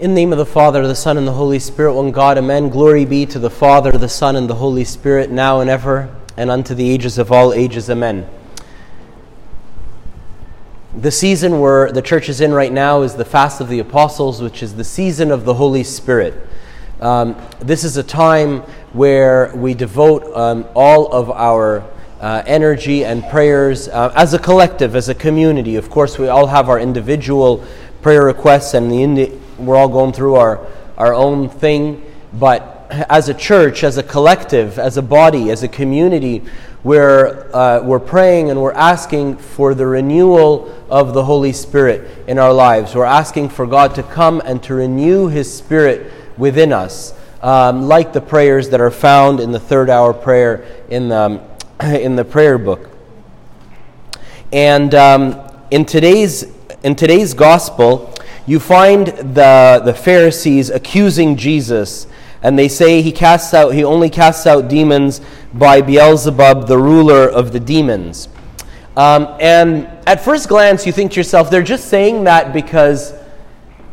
In the name of the Father, the Son, and the Holy Spirit, one God, amen. Glory be to the Father, the Son, and the Holy Spirit, now and ever, and unto the ages of all ages, amen. The season where the church is in right now is the Fast of the Apostles, which is the season of the Holy Spirit. Um, this is a time where we devote um, all of our uh, energy and prayers uh, as a collective, as a community. Of course, we all have our individual prayer requests, and the we're all going through our, our own thing. But as a church, as a collective, as a body, as a community, we're, uh, we're praying and we're asking for the renewal of the Holy Spirit in our lives. We're asking for God to come and to renew His Spirit within us, um, like the prayers that are found in the third hour prayer in the, in the prayer book. And um, in, today's, in today's gospel, you find the, the Pharisees accusing Jesus, and they say he casts out he only casts out demons by Beelzebub, the ruler of the demons. Um, and at first glance, you think to yourself, they're just saying that because,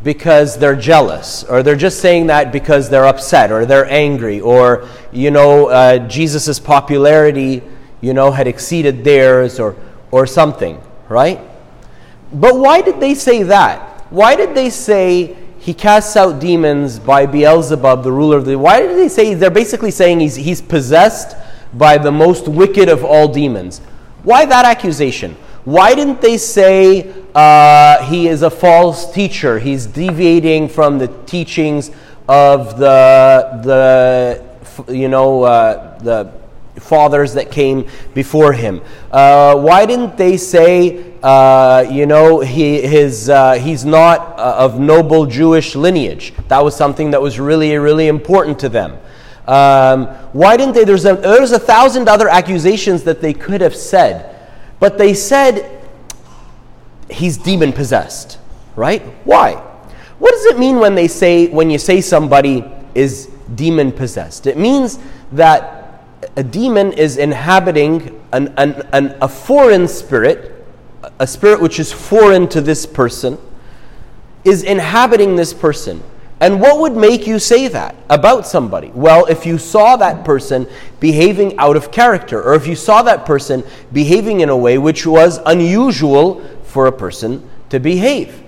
because they're jealous, or they're just saying that because they're upset, or they're angry, or, you know, uh, Jesus' popularity, you know, had exceeded theirs, or, or something, right? But why did they say that? Why did they say he casts out demons by Beelzebub, the ruler of the. Why did they say they're basically saying he's, he's possessed by the most wicked of all demons? Why that accusation? Why didn't they say uh, he is a false teacher? He's deviating from the teachings of the the you know uh, the fathers that came before him. Uh, why didn't they say, uh, you know, he, his, uh, he's not uh, of noble Jewish lineage? That was something that was really, really important to them. Um, why didn't they? There's a, there's a thousand other accusations that they could have said, but they said he's demon possessed, right? Why? What does it mean when they say when you say somebody is demon possessed? It means that a demon is inhabiting an, an, an, a foreign spirit, a spirit which is foreign to this person, is inhabiting this person. And what would make you say that about somebody? Well, if you saw that person behaving out of character, or if you saw that person behaving in a way which was unusual for a person to behave,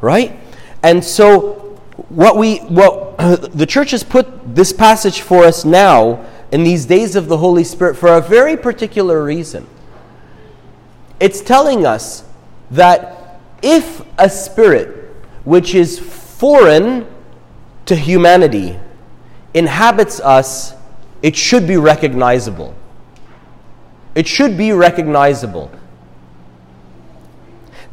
right? And so, what we, what the church has put this passage for us now in these days of the Holy Spirit for a very particular reason. It's telling us that if a spirit which is foreign to humanity inhabits us, it should be recognizable. It should be recognizable.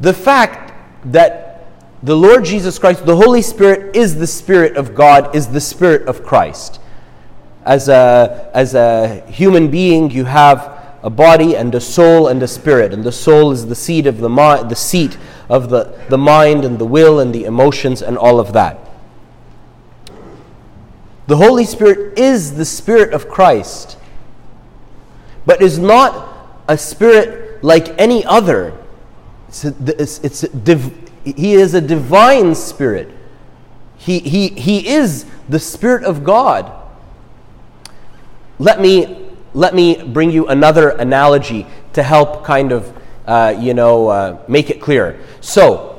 The fact that the Lord Jesus Christ, the Holy Spirit, is the Spirit of God, is the Spirit of Christ as a, as a human being, you have a body and a soul and a spirit. And the soul is the seat of the, mi- the seat of the, the mind and the will and the emotions and all of that. The Holy Spirit is the Spirit of Christ, but is not a spirit like any other. It's a, it's, it's a div- he is a divine spirit. He, he, he is the Spirit of God. Let me, let me bring you another analogy to help kind of, uh, you know, uh, make it clear. So,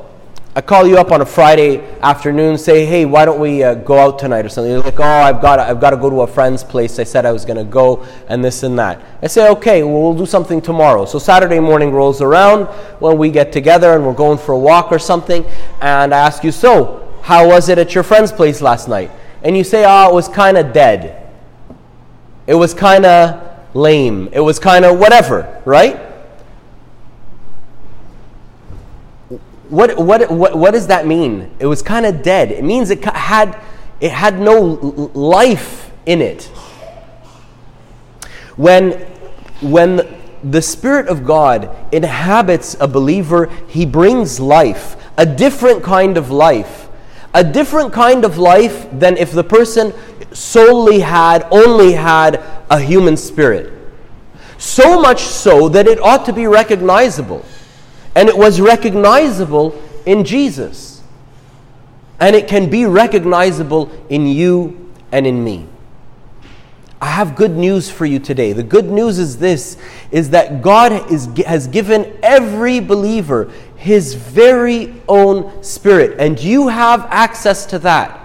I call you up on a Friday afternoon, say, hey, why don't we uh, go out tonight or something? You're like, oh, I've got, I've to go to a friend's place. I said I was going to go and this and that. I say, okay, well, we'll do something tomorrow. So Saturday morning rolls around when we get together and we're going for a walk or something. And I ask you, so, how was it at your friend's place last night? And you say, oh, it was kind of dead. It was kind of lame. It was kind of whatever, right? What, what, what, what does that mean? It was kind of dead. It means it had, it had no life in it. When, when the Spirit of God inhabits a believer, he brings life, a different kind of life. A different kind of life than if the person solely had, only had a human spirit. So much so that it ought to be recognizable. And it was recognizable in Jesus. and it can be recognizable in you and in me. I have good news for you today. The good news is this is that God is, has given every believer his very own spirit and you have access to that.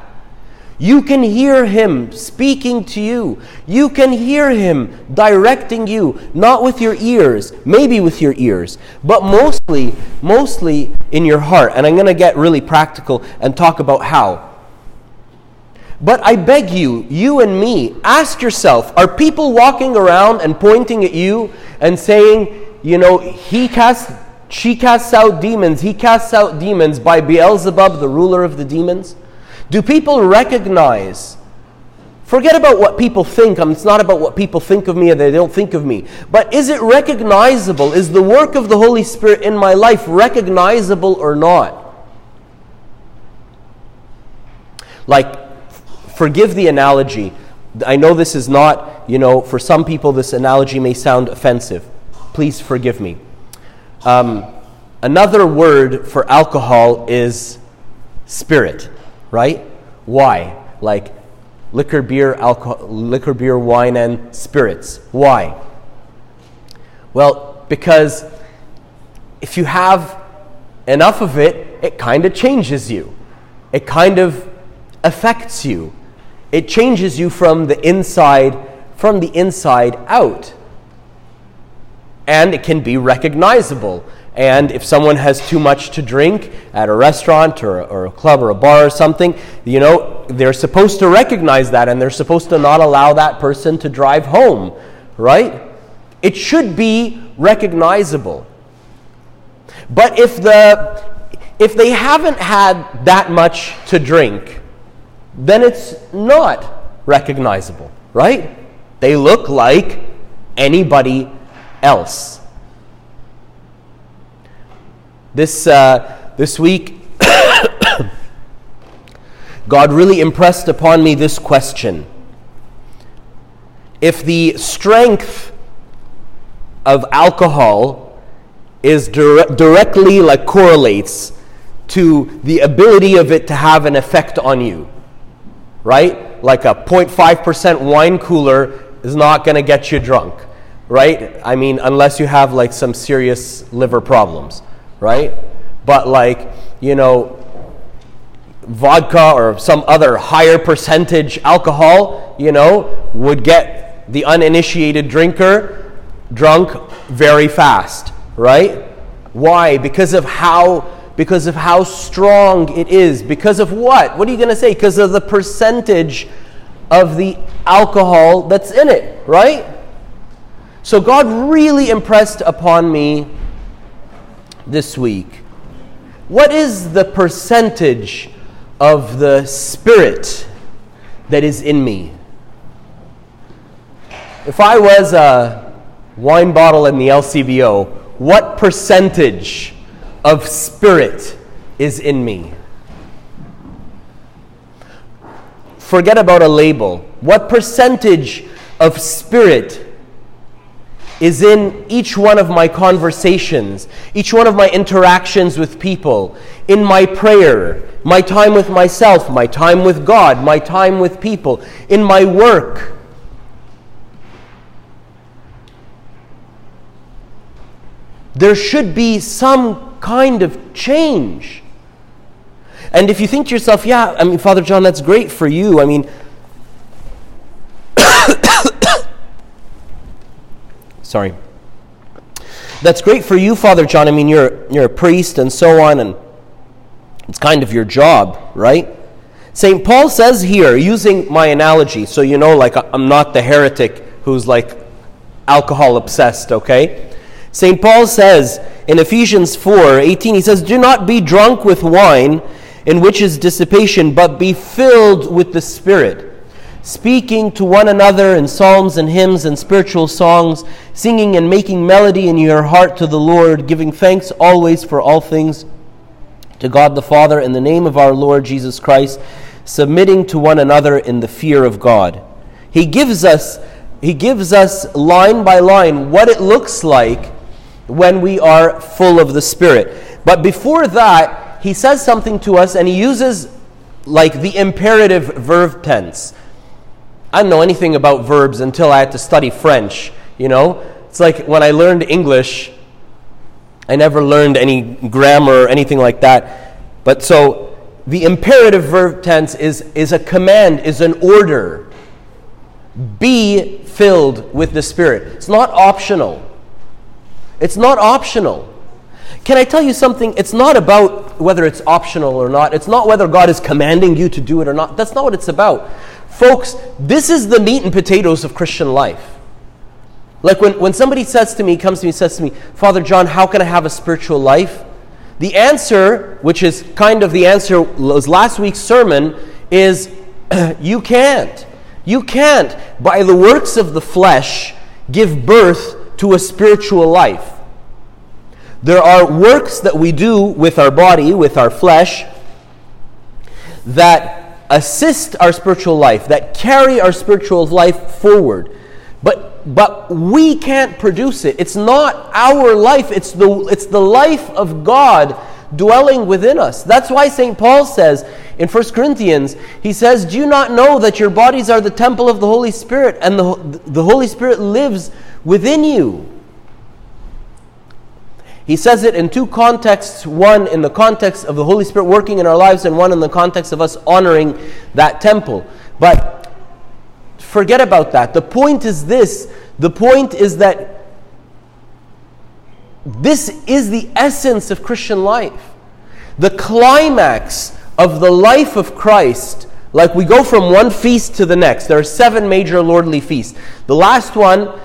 You can hear him speaking to you. You can hear him directing you, not with your ears, maybe with your ears, but mostly, mostly in your heart. And I'm going to get really practical and talk about how. But I beg you, you and me, ask yourself are people walking around and pointing at you and saying, you know, he casts, she casts out demons, he casts out demons by Beelzebub, the ruler of the demons? Do people recognize? Forget about what people think. I mean, it's not about what people think of me or they don't think of me. But is it recognizable? Is the work of the Holy Spirit in my life recognizable or not? Like, forgive the analogy. I know this is not, you know, for some people this analogy may sound offensive. Please forgive me. Um, another word for alcohol is spirit right? Why? Like liquor, beer, alcohol, liquor, beer, wine, and spirits. Why? Well, because if you have enough of it, it kind of changes you. It kind of affects you. It changes you from the inside from the inside out. And it can be recognizable. And if someone has too much to drink at a restaurant or, or a club or a bar or something, you know, they're supposed to recognize that and they're supposed to not allow that person to drive home, right? It should be recognizable. But if, the, if they haven't had that much to drink, then it's not recognizable, right? They look like anybody else. This, uh, this week, God really impressed upon me this question. If the strength of alcohol is dire- directly like correlates to the ability of it to have an effect on you, right? Like a 0.5% wine cooler is not going to get you drunk, right? I mean, unless you have like some serious liver problems right? But like, you know, vodka or some other higher percentage alcohol, you know, would get the uninitiated drinker drunk very fast, right? Why? Because of how because of how strong it is. Because of what? What are you going to say? Because of the percentage of the alcohol that's in it, right? So God really impressed upon me this week. What is the percentage of the Spirit that is in me? If I was a wine bottle in the LCBO, what percentage of Spirit is in me? Forget about a label. What percentage of Spirit is in each one of my conversations, each one of my interactions with people, in my prayer, my time with myself, my time with God, my time with people, in my work. There should be some kind of change. And if you think to yourself, yeah, I mean, Father John, that's great for you. I mean, Sorry. That's great for you, Father John. I mean, you're, you're a priest and so on, and it's kind of your job, right? St. Paul says here, using my analogy, so you know, like, I'm not the heretic who's like alcohol obsessed, okay? St. Paul says in Ephesians 4 18, he says, Do not be drunk with wine, in which is dissipation, but be filled with the Spirit speaking to one another in psalms and hymns and spiritual songs, singing and making melody in your heart to the Lord, giving thanks always for all things to God the Father in the name of our Lord Jesus Christ, submitting to one another in the fear of God. He gives us he gives us line by line what it looks like when we are full of the Spirit. But before that, he says something to us and he uses like the imperative verb tense. I didn't know anything about verbs until I had to study French, you know? It's like when I learned English, I never learned any grammar or anything like that. But so the imperative verb tense is, is a command, is an order. Be filled with the Spirit. It's not optional. It's not optional. Can I tell you something? It's not about whether it's optional or not. It's not whether God is commanding you to do it or not. That's not what it's about. Folks, this is the meat and potatoes of Christian life. Like when, when somebody says to me, comes to me, says to me, Father John, how can I have a spiritual life? The answer, which is kind of the answer was last week's sermon, is you can't. You can't, by the works of the flesh, give birth to a spiritual life. There are works that we do with our body, with our flesh, that assist our spiritual life, that carry our spiritual life forward. But, but we can't produce it. It's not our life, it's the, it's the life of God dwelling within us. That's why St. Paul says in 1 Corinthians, he says, Do you not know that your bodies are the temple of the Holy Spirit and the, the Holy Spirit lives within you? He says it in two contexts one in the context of the Holy Spirit working in our lives, and one in the context of us honoring that temple. But forget about that. The point is this the point is that this is the essence of Christian life. The climax of the life of Christ, like we go from one feast to the next. There are seven major lordly feasts. The last one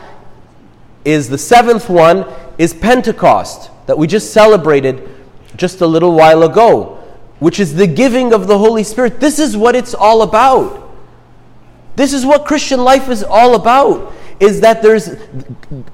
is the seventh one is Pentecost that we just celebrated just a little while ago, which is the giving of the Holy Spirit. This is what it's all about. This is what Christian life is all about. Is that there's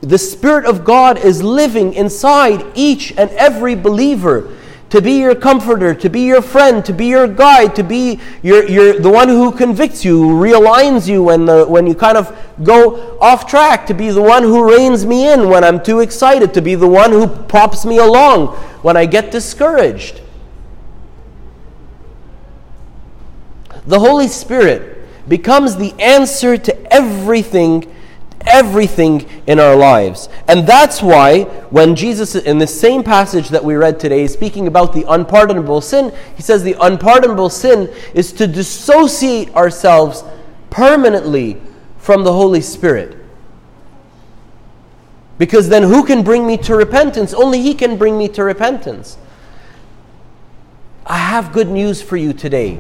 the Spirit of God is living inside each and every believer to be your comforter, to be your friend, to be your guide, to be your, your, the one who convicts you, realigns you when, the, when you kind of go off track, to be the one who reins me in when I'm too excited, to be the one who props me along when I get discouraged. The Holy Spirit becomes the answer to everything everything in our lives. And that's why, when Jesus, in the same passage that we read today, is speaking about the unpardonable sin, he says the unpardonable sin is to dissociate ourselves permanently from the Holy Spirit. Because then who can bring me to repentance? Only He can bring me to repentance. I have good news for you today.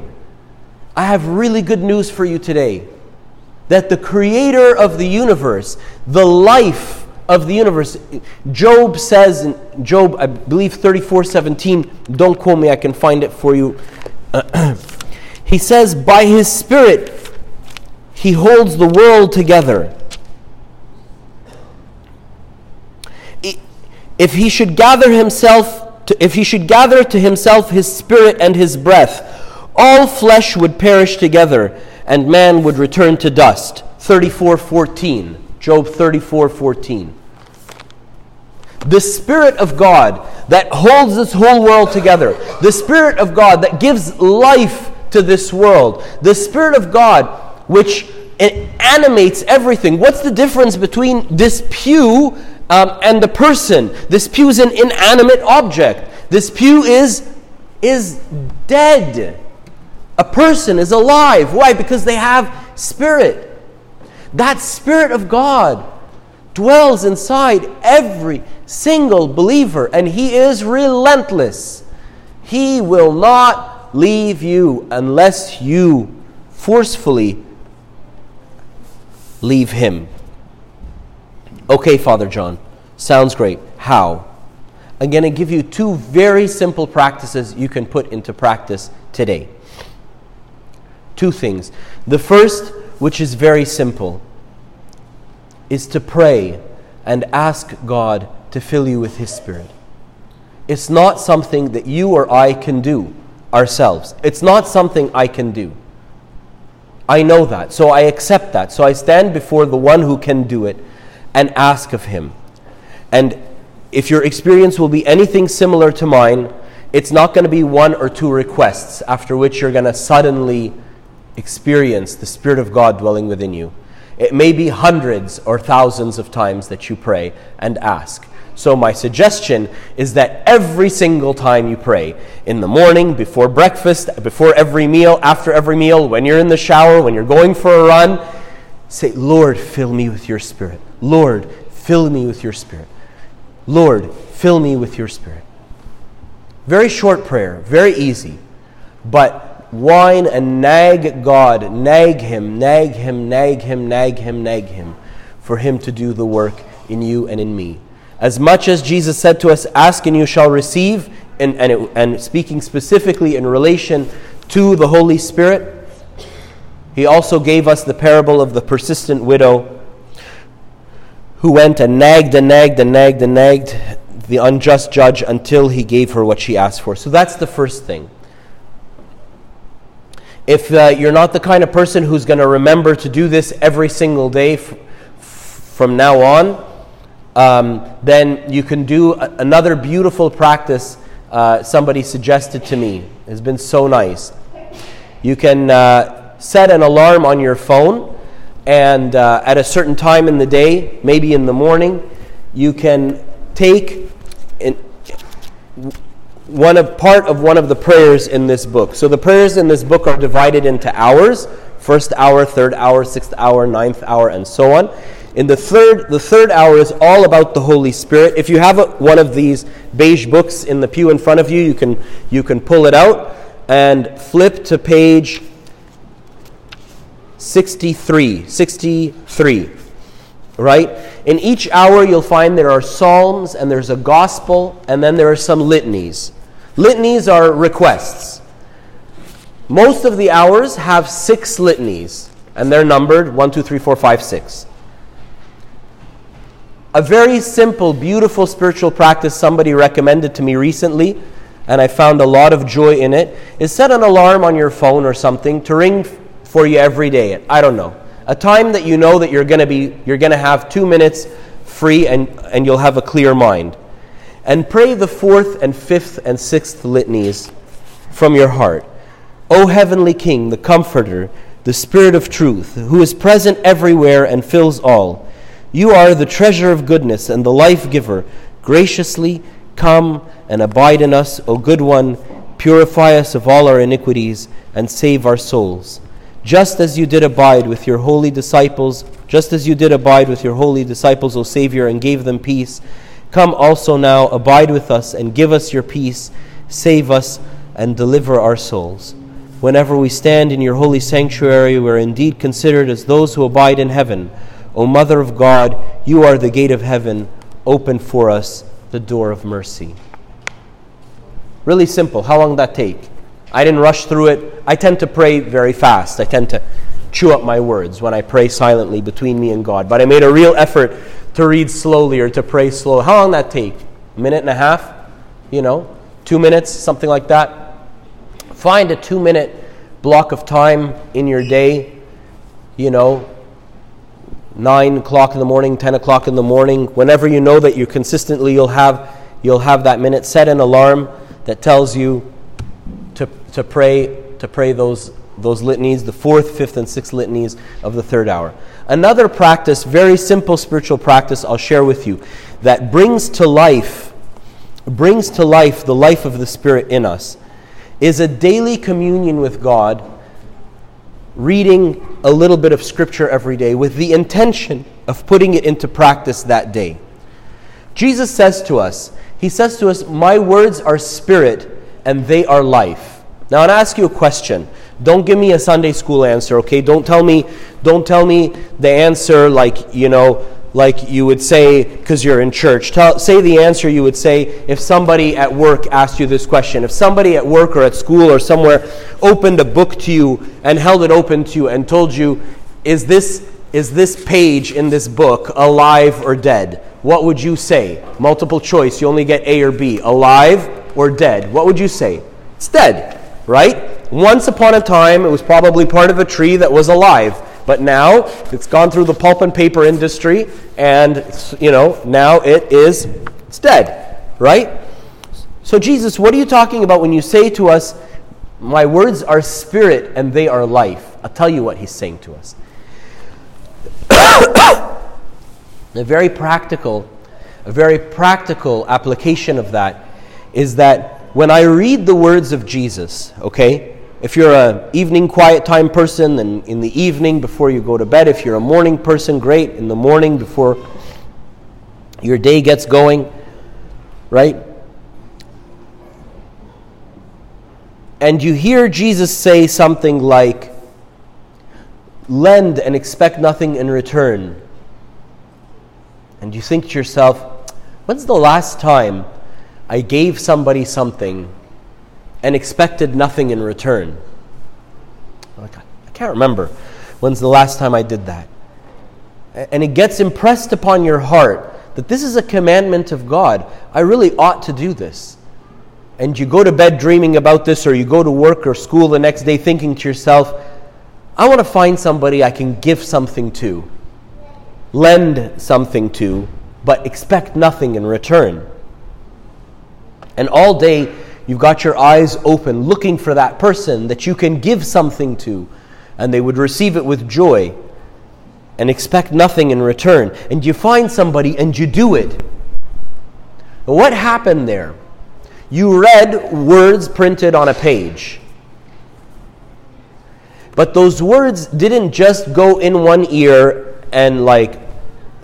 I have really good news for you today that the creator of the universe, the life of the universe, Job says Job, I believe 34 17, don't quote me, I can find it for you. he says, By his Spirit, he holds the world together. If he should gather himself, to, if he should gather to himself his spirit and his breath, all flesh would perish together and man would return to dust. 34:14. Job 34:14. The Spirit of God that holds this whole world together, the Spirit of God that gives life to this world, the Spirit of God which animates everything. What's the difference between this pew um, and the person? This pew is an inanimate object. This pew is is dead. A person is alive. Why? Because they have spirit. That spirit of God dwells inside every single believer, and He is relentless. He will not leave you unless you forcefully leave Him. Okay, Father John, sounds great. How? I'm going to give you two very simple practices you can put into practice today. Two things. The first, which is very simple, is to pray and ask God to fill you with His Spirit. It's not something that you or I can do ourselves. It's not something I can do. I know that, so I accept that. So I stand before the one who can do it and ask of Him. And if your experience will be anything similar to mine, it's not going to be one or two requests after which you're going to suddenly experience the Spirit of God dwelling within you. It may be hundreds or thousands of times that you pray and ask. So, my suggestion is that every single time you pray, in the morning, before breakfast, before every meal, after every meal, when you're in the shower, when you're going for a run, say, Lord, fill me with your Spirit. Lord, fill me with your Spirit. Lord, fill me with your Spirit. Very short prayer, very easy. But whine and nag God, nag Him, nag Him, nag Him, nag Him, nag Him, for Him to do the work in you and in me. As much as Jesus said to us, Ask and you shall receive, and, and, it, and speaking specifically in relation to the Holy Spirit, He also gave us the parable of the persistent widow who went and nagged and nagged and nagged and nagged the unjust judge until he gave her what she asked for. So that's the first thing. If uh, you're not the kind of person who's going to remember to do this every single day f- from now on, um, then you can do a- another beautiful practice uh, somebody suggested to me. It's been so nice. You can uh, set an alarm on your phone, and uh, at a certain time in the day, maybe in the morning, you can take in, one of part of one of the prayers in this book. So the prayers in this book are divided into hours: first hour, third hour, sixth hour, ninth hour, and so on. In the third, the third hour is all about the Holy Spirit. If you have a, one of these beige books in the pew in front of you, you can you can pull it out and flip to page 63. 63. Right? In each hour, you'll find there are psalms and there's a gospel, and then there are some litanies. Litanies are requests. Most of the hours have six litanies, and they're numbered 1, 2, 3, 4, 5, 6. A very simple, beautiful spiritual practice somebody recommended to me recently, and I found a lot of joy in it, is set an alarm on your phone or something to ring for you every day. I don't know. A time that you know that you're going to be you're going to have 2 minutes free and and you'll have a clear mind. And pray the fourth and fifth and sixth litanies from your heart. O heavenly King, the comforter, the spirit of truth, who is present everywhere and fills all. You are the treasure of goodness and the life giver. Graciously come and abide in us, O good one. Purify us of all our iniquities and save our souls. Just as you did abide with your holy disciples, just as you did abide with your holy disciples, O Savior, and gave them peace, come also now, abide with us, and give us your peace. Save us and deliver our souls. Whenever we stand in your holy sanctuary, we are indeed considered as those who abide in heaven. O Mother of God, you are the gate of heaven. Open for us the door of mercy. Really simple. How long that take? I didn't rush through it. I tend to pray very fast. I tend to chew up my words when I pray silently between me and God. But I made a real effort to read slowly or to pray slow. How long that take? A minute and a half? You know, two minutes, something like that. Find a two minute block of time in your day, you know, 9 o'clock in the morning, 10 o'clock in the morning, whenever you know that you consistently you'll have, you'll have that minute, set an alarm that tells you to, to pray, to pray those, those litanies, the fourth, fifth, and sixth litanies of the third hour. Another practice, very simple spiritual practice I'll share with you, that brings to life, brings to life the life of the Spirit in us, is a daily communion with God reading a little bit of scripture every day with the intention of putting it into practice that day. Jesus says to us, He says to us, My words are spirit and they are life. Now, I'll ask you a question. Don't give me a Sunday school answer, okay? Don't tell me, don't tell me the answer like, you know, like you would say because you're in church. Tell, say the answer you would say if somebody at work asked you this question. If somebody at work or at school or somewhere opened a book to you and held it open to you and told you, is this, is this page in this book alive or dead? What would you say? Multiple choice, you only get A or B. Alive or dead? What would you say? It's dead, right? Once upon a time, it was probably part of a tree that was alive. But now it's gone through the pulp and paper industry, and you know now it is it's dead, right? So, Jesus, what are you talking about when you say to us, My words are spirit and they are life? I'll tell you what he's saying to us. a very practical, a very practical application of that is that when I read the words of Jesus, okay, if you're a evening quiet time person, then in the evening before you go to bed. If you're a morning person, great, in the morning before your day gets going, right? And you hear Jesus say something like, lend and expect nothing in return. And you think to yourself, when's the last time I gave somebody something and expected nothing in return. I can't remember when's the last time I did that. And it gets impressed upon your heart that this is a commandment of God. I really ought to do this. And you go to bed dreaming about this, or you go to work or school the next day thinking to yourself, I want to find somebody I can give something to, lend something to, but expect nothing in return. And all day, you've got your eyes open looking for that person that you can give something to, and they would receive it with joy and expect nothing in return. And you find somebody and you do it. what happened there? You read words printed on a page. But those words didn't just go in one ear and like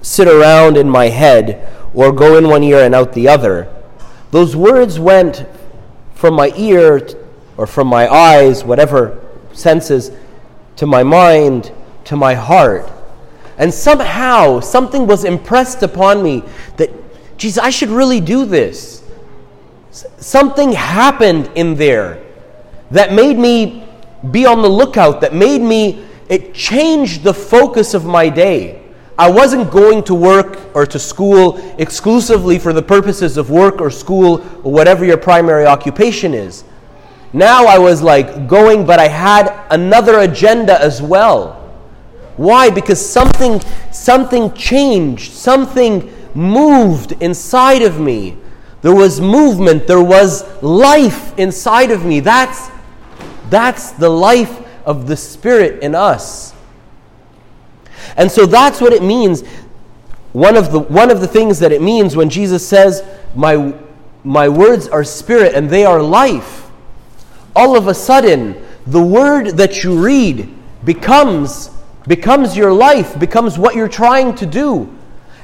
sit around in my head or go in one ear and out the other. Those words went from my ear or from my eyes, whatever senses, to my mind, to my heart. And somehow something was impressed upon me that, Jesus, I should really do this. Something happened in there that made me be on the lookout, that made me, it changed the focus of my day. I wasn't going to work or to school exclusively for the purposes of work or school or whatever your primary occupation is. Now I was like going, but I had another agenda as well. Why? Because something, something changed, something moved inside of me. There was movement, there was life inside of me. That's, that's the life of the Spirit in us. And so that's what it means. One of the, one of the things that it means when Jesus says, my, my words are spirit and they are life. All of a sudden, the word that you read becomes, becomes your life, becomes what you're trying to do.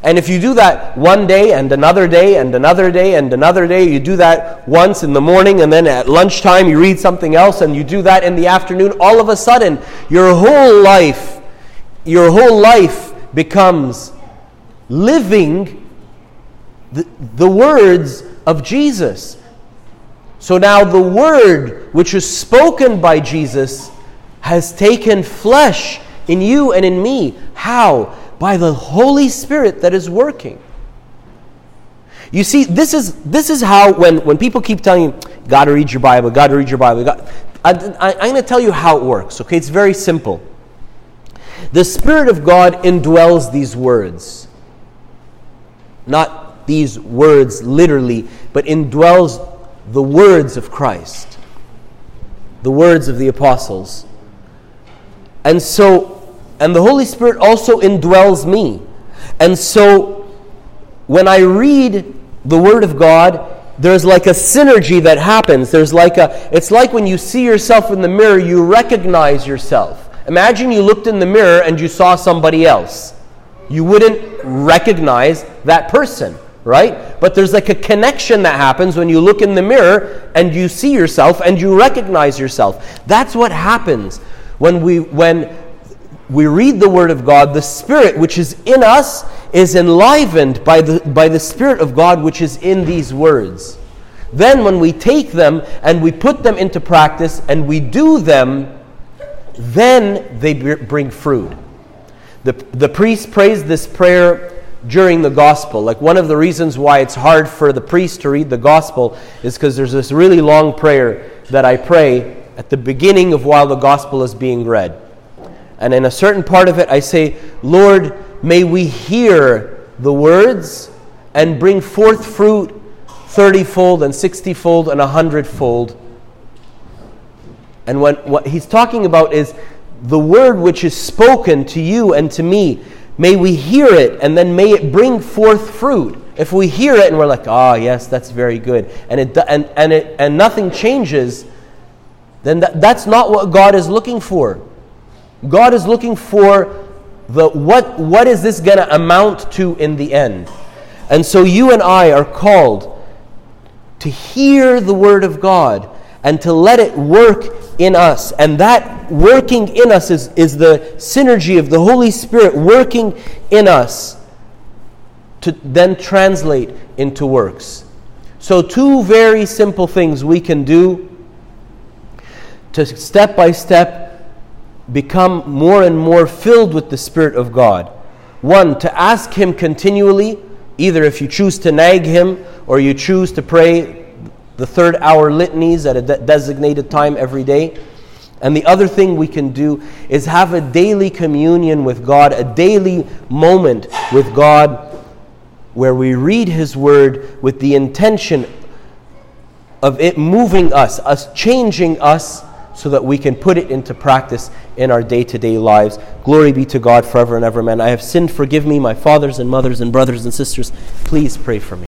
And if you do that one day and another day and another day and another day, you do that once in the morning and then at lunchtime you read something else and you do that in the afternoon, all of a sudden your whole life your whole life becomes living the, the words of Jesus. So now the word which is spoken by Jesus has taken flesh in you and in me. How? By the Holy Spirit that is working. You see, this is, this is how, when, when people keep telling you, got to read your Bible, got to read your Bible, got, I, I, I'm to tell you how it works, okay? It's very simple. The Spirit of God indwells these words. Not these words literally, but indwells the words of Christ, the words of the apostles. And so, and the Holy Spirit also indwells me. And so, when I read the Word of God, there's like a synergy that happens. There's like a, it's like when you see yourself in the mirror, you recognize yourself. Imagine you looked in the mirror and you saw somebody else. You wouldn't recognize that person, right? But there's like a connection that happens when you look in the mirror and you see yourself and you recognize yourself. That's what happens when we when we read the word of God, the spirit which is in us is enlivened by the by the spirit of God which is in these words. Then when we take them and we put them into practice and we do them, then they bring fruit. The, the priest prays this prayer during the gospel. Like one of the reasons why it's hard for the priest to read the gospel is because there's this really long prayer that I pray at the beginning of while the gospel is being read. And in a certain part of it, I say, Lord, may we hear the words and bring forth fruit 30 fold and 60 fold and 100 fold. And when, what he's talking about is the word which is spoken to you and to me. May we hear it and then may it bring forth fruit. If we hear it and we're like, ah, oh, yes, that's very good, and, it, and, and, it, and nothing changes, then that, that's not what God is looking for. God is looking for the what, what is this going to amount to in the end. And so you and I are called to hear the Word of God and to let it work in us. And that working in us is, is the synergy of the Holy Spirit working in us to then translate into works. So, two very simple things we can do to step by step become more and more filled with the Spirit of God. One, to ask Him continually, either if you choose to nag Him or you choose to pray the third hour litanies at a de- designated time every day. And the other thing we can do is have a daily communion with God, a daily moment with God where we read His Word with the intention of it moving us, us changing us, so that we can put it into practice in our day to day lives. Glory be to God forever and ever. Amen. I have sinned. Forgive me, my fathers and mothers and brothers and sisters. Please pray for me.